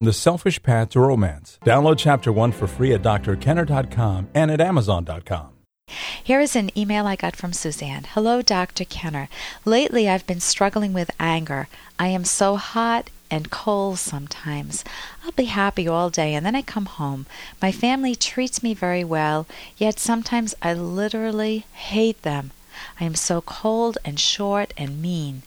The Selfish Path to Romance. Download Chapter 1 for free at drkenner.com and at amazon.com. Here is an email I got from Suzanne. Hello, Dr. Kenner. Lately I've been struggling with anger. I am so hot and cold sometimes. I'll be happy all day and then I come home. My family treats me very well, yet sometimes I literally hate them. I am so cold and short and mean.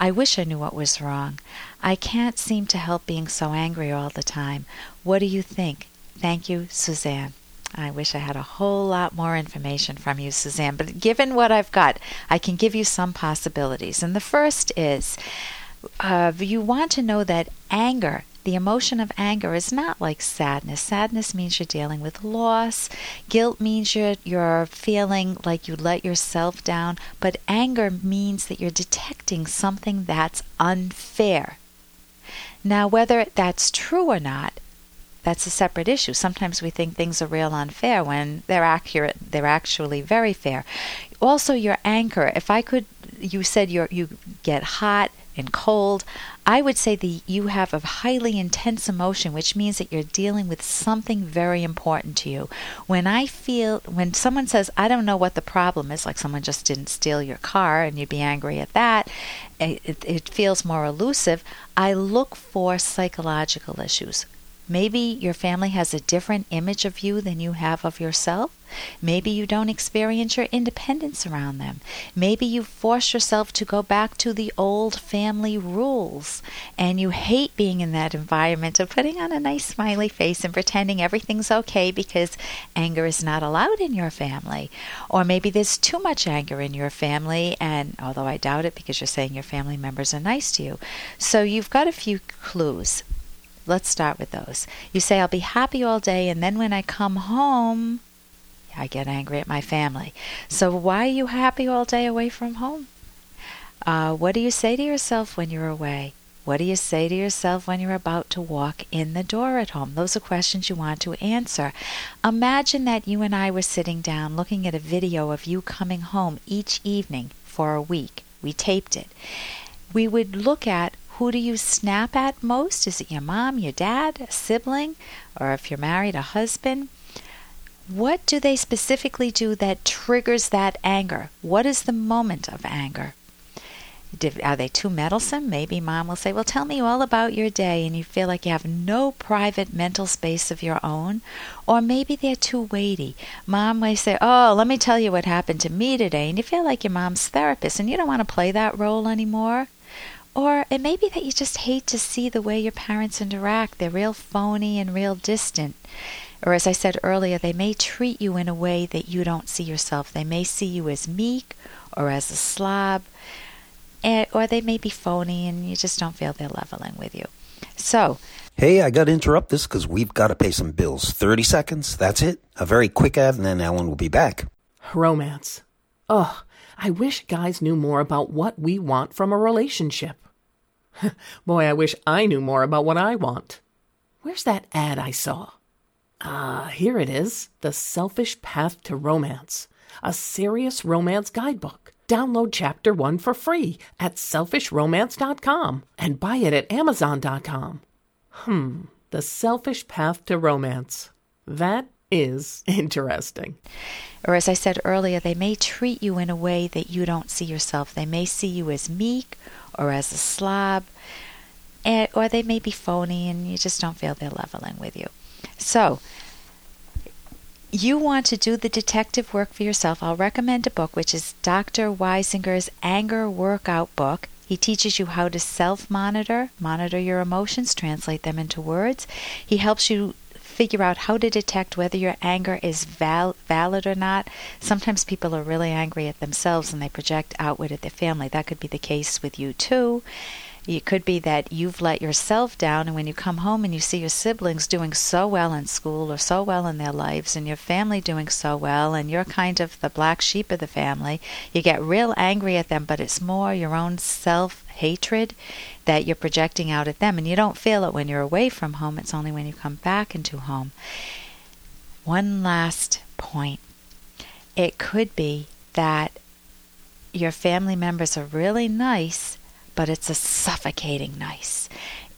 I wish I knew what was wrong. I can't seem to help being so angry all the time. What do you think? Thank you, Suzanne. I wish I had a whole lot more information from you, Suzanne, but given what I've got, I can give you some possibilities. And the first is uh, you want to know that anger the emotion of anger is not like sadness. Sadness means you're dealing with loss. Guilt means you're, you're feeling like you let yourself down. But anger means that you're detecting something that's unfair. Now, whether that's true or not, that's a separate issue. Sometimes we think things are real unfair when they're accurate, they're actually very fair. Also, your anger. if I could, you said you you get hot, and cold. I would say that you have a highly intense emotion, which means that you're dealing with something very important to you. When I feel, when someone says, I don't know what the problem is, like someone just didn't steal your car and you'd be angry at that, eh, it, it feels more elusive. I look for psychological issues. Maybe your family has a different image of you than you have of yourself. Maybe you don't experience your independence around them. Maybe you force yourself to go back to the old family rules and you hate being in that environment of putting on a nice smiley face and pretending everything's okay because anger is not allowed in your family. Or maybe there's too much anger in your family, and although I doubt it because you're saying your family members are nice to you. So you've got a few clues. Let's start with those. You say, I'll be happy all day, and then when I come home, I get angry at my family. So, why are you happy all day away from home? Uh, what do you say to yourself when you're away? What do you say to yourself when you're about to walk in the door at home? Those are questions you want to answer. Imagine that you and I were sitting down looking at a video of you coming home each evening for a week. We taped it. We would look at who do you snap at most? Is it your mom, your dad, a sibling, or if you're married, a husband? What do they specifically do that triggers that anger? What is the moment of anger? Are they too meddlesome? Maybe mom will say, Well, tell me all about your day, and you feel like you have no private mental space of your own. Or maybe they're too weighty. Mom may say, Oh, let me tell you what happened to me today, and you feel like your mom's therapist, and you don't want to play that role anymore. Or it may be that you just hate to see the way your parents interact. They're real phony and real distant. Or, as I said earlier, they may treat you in a way that you don't see yourself. They may see you as meek or as a slob, eh, or they may be phony and you just don't feel they're leveling with you. So, Hey, I got to interrupt this because we've got to pay some bills. 30 seconds, that's it. A very quick ad, and then Ellen will be back. Romance. Ugh, I wish guys knew more about what we want from a relationship. Boy, I wish I knew more about what I want. Where's that ad I saw? Ah, here it is The Selfish Path to Romance, a serious romance guidebook. Download chapter one for free at selfishromance.com and buy it at amazon.com. Hmm, The Selfish Path to Romance. That is interesting. Or, as I said earlier, they may treat you in a way that you don't see yourself. They may see you as meek or as a slob, and, or they may be phony and you just don't feel they're leveling with you. So, you want to do the detective work for yourself. I'll recommend a book which is Dr. Weisinger's Anger Workout Book. He teaches you how to self monitor, monitor your emotions, translate them into words. He helps you figure out how to detect whether your anger is val- valid or not. Sometimes people are really angry at themselves and they project outward at their family. That could be the case with you too. It could be that you've let yourself down, and when you come home and you see your siblings doing so well in school or so well in their lives, and your family doing so well, and you're kind of the black sheep of the family, you get real angry at them, but it's more your own self hatred that you're projecting out at them, and you don't feel it when you're away from home, it's only when you come back into home. One last point it could be that your family members are really nice but it's a suffocating nice.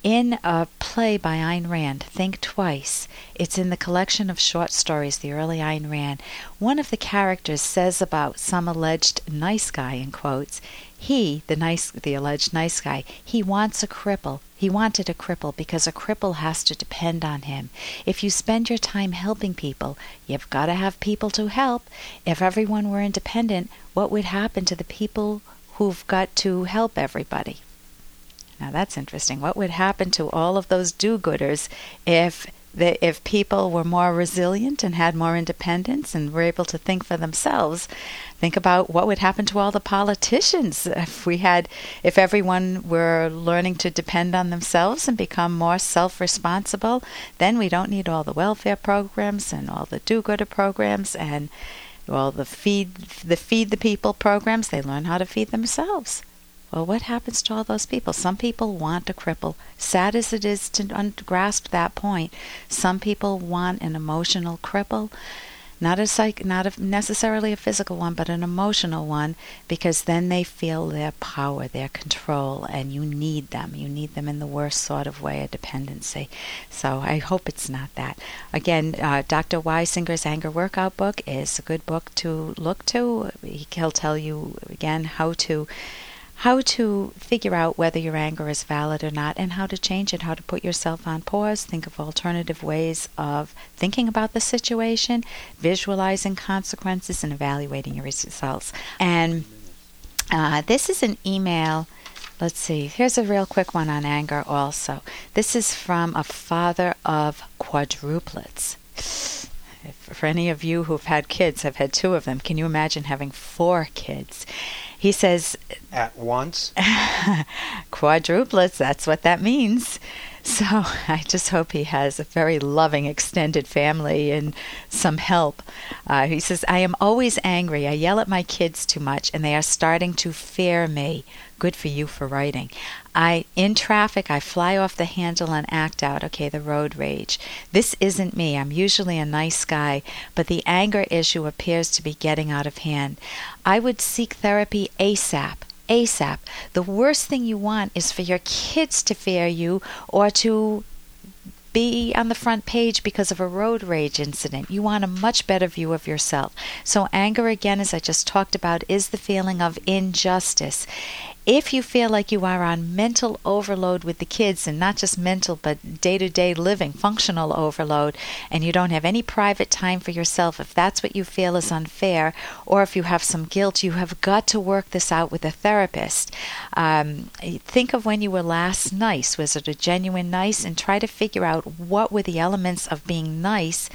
in a play by Ayn Rand, Think Twice. It's in the collection of short stories, the early Ayn Rand. One of the characters says about some alleged nice guy, in quotes, he, the nice, the alleged nice guy, he wants a cripple. He wanted a cripple because a cripple has to depend on him. If you spend your time helping people, you've got to have people to help. If everyone were independent, what would happen to the people who've got to help everybody? Now that's interesting. What would happen to all of those do-gooders if the, if people were more resilient and had more independence and were able to think for themselves? Think about what would happen to all the politicians if we had if everyone were learning to depend on themselves and become more self-responsible. Then we don't need all the welfare programs and all the do-gooder programs and all the feed the feed the people programs. They learn how to feed themselves. Well, what happens to all those people? Some people want a cripple. Sad as it is to un- grasp that point, some people want an emotional cripple, not a psych, not a, necessarily a physical one, but an emotional one, because then they feel their power, their control, and you need them. You need them in the worst sort of way, a dependency. So I hope it's not that. Again, uh, Dr. Weisinger's Anger Workout book is a good book to look to. He'll tell you again how to how to figure out whether your anger is valid or not and how to change it, how to put yourself on pause, think of alternative ways of thinking about the situation, visualizing consequences, and evaluating your results. And uh, this is an email. Let's see. Here's a real quick one on anger, also. This is from a father of quadruplets. For any of you who've had kids, I've had two of them. Can you imagine having four kids? He says, At once? quadruplets, that's what that means. So I just hope he has a very loving extended family and some help. Uh, he says, I am always angry. I yell at my kids too much and they are starting to fear me. Good for you for writing. I in traffic I fly off the handle and act out. Okay, the road rage. This isn't me. I'm usually a nice guy, but the anger issue appears to be getting out of hand. I would seek therapy ASAP. ASAP. The worst thing you want is for your kids to fear you or to be on the front page because of a road rage incident. You want a much better view of yourself. So, anger, again, as I just talked about, is the feeling of injustice if you feel like you are on mental overload with the kids, and not just mental, but day to day living, functional overload, and you don't have any private time for yourself, if that's what you feel is unfair, or if you have some guilt, you have got to work this out with a therapist. Um, think of when you were last nice. Was it a genuine nice? And try to figure out what were the elements of being nice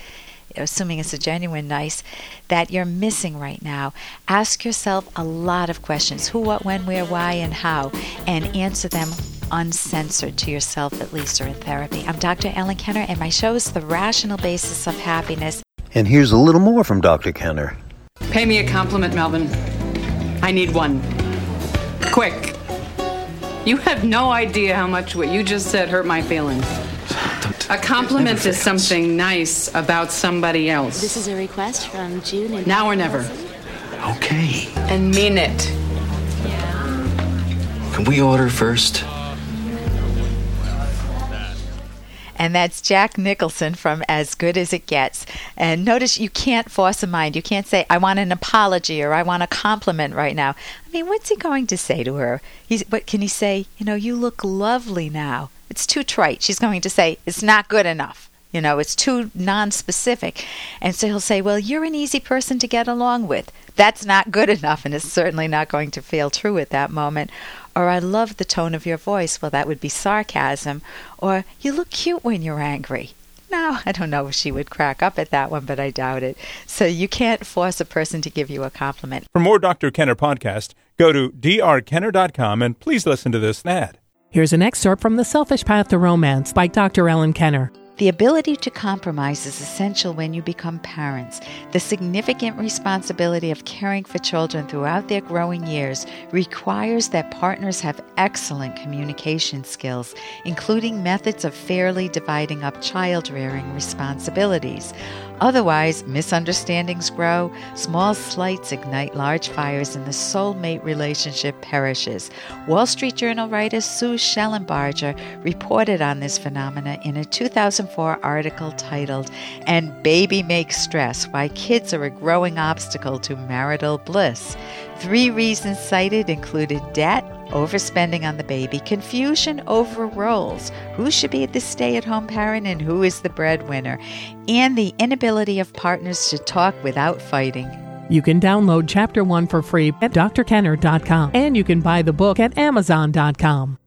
assuming it's a genuine nice, that you're missing right now. Ask yourself a lot of questions who, what, when, where, why, and how, and answer them uncensored to yourself, at least, or in therapy. I'm Dr. Ellen Kenner, and my show is The Rational Basis of Happiness. And here's a little more from Dr. Kenner. Pay me a compliment, Melvin. I need one. Quick. You have no idea how much what you just said hurt my feelings. A compliment is something nice about somebody else. This is a request from June. now or never. Okay. And mean it. Can we order first? And that's Jack Nicholson from As Good as It Gets. And notice you can't force a mind. You can't say, I want an apology or I want a compliment right now. I mean, what's he going to say to her? He's, what can he say? You know, you look lovely now. It's too trite. She's going to say, it's not good enough. You know, it's too non-specific. And so he'll say, Well, you're an easy person to get along with. That's not good enough, and it's certainly not going to feel true at that moment. Or, I love the tone of your voice. Well, that would be sarcasm. Or, you look cute when you're angry. Now, I don't know if she would crack up at that one, but I doubt it. So you can't force a person to give you a compliment. For more Dr. Kenner podcast, go to drkenner.com and please listen to this ad. Here's an excerpt from The Selfish Path to Romance by Dr. Ellen Kenner. The ability to compromise is essential when you become parents. The significant responsibility of caring for children throughout their growing years requires that partners have excellent communication skills, including methods of fairly dividing up child rearing responsibilities. Otherwise, misunderstandings grow, small slights ignite large fires, and the soulmate relationship perishes. Wall Street Journal writer Sue Shellenbarger reported on this phenomena in a 2004 article titled, And Baby Makes Stress Why Kids Are a Growing Obstacle to Marital Bliss. Three reasons cited included debt, overspending on the baby, confusion over roles, who should be the stay at home parent and who is the breadwinner, and the inability of partners to talk without fighting. You can download Chapter 1 for free at drkenner.com and you can buy the book at amazon.com.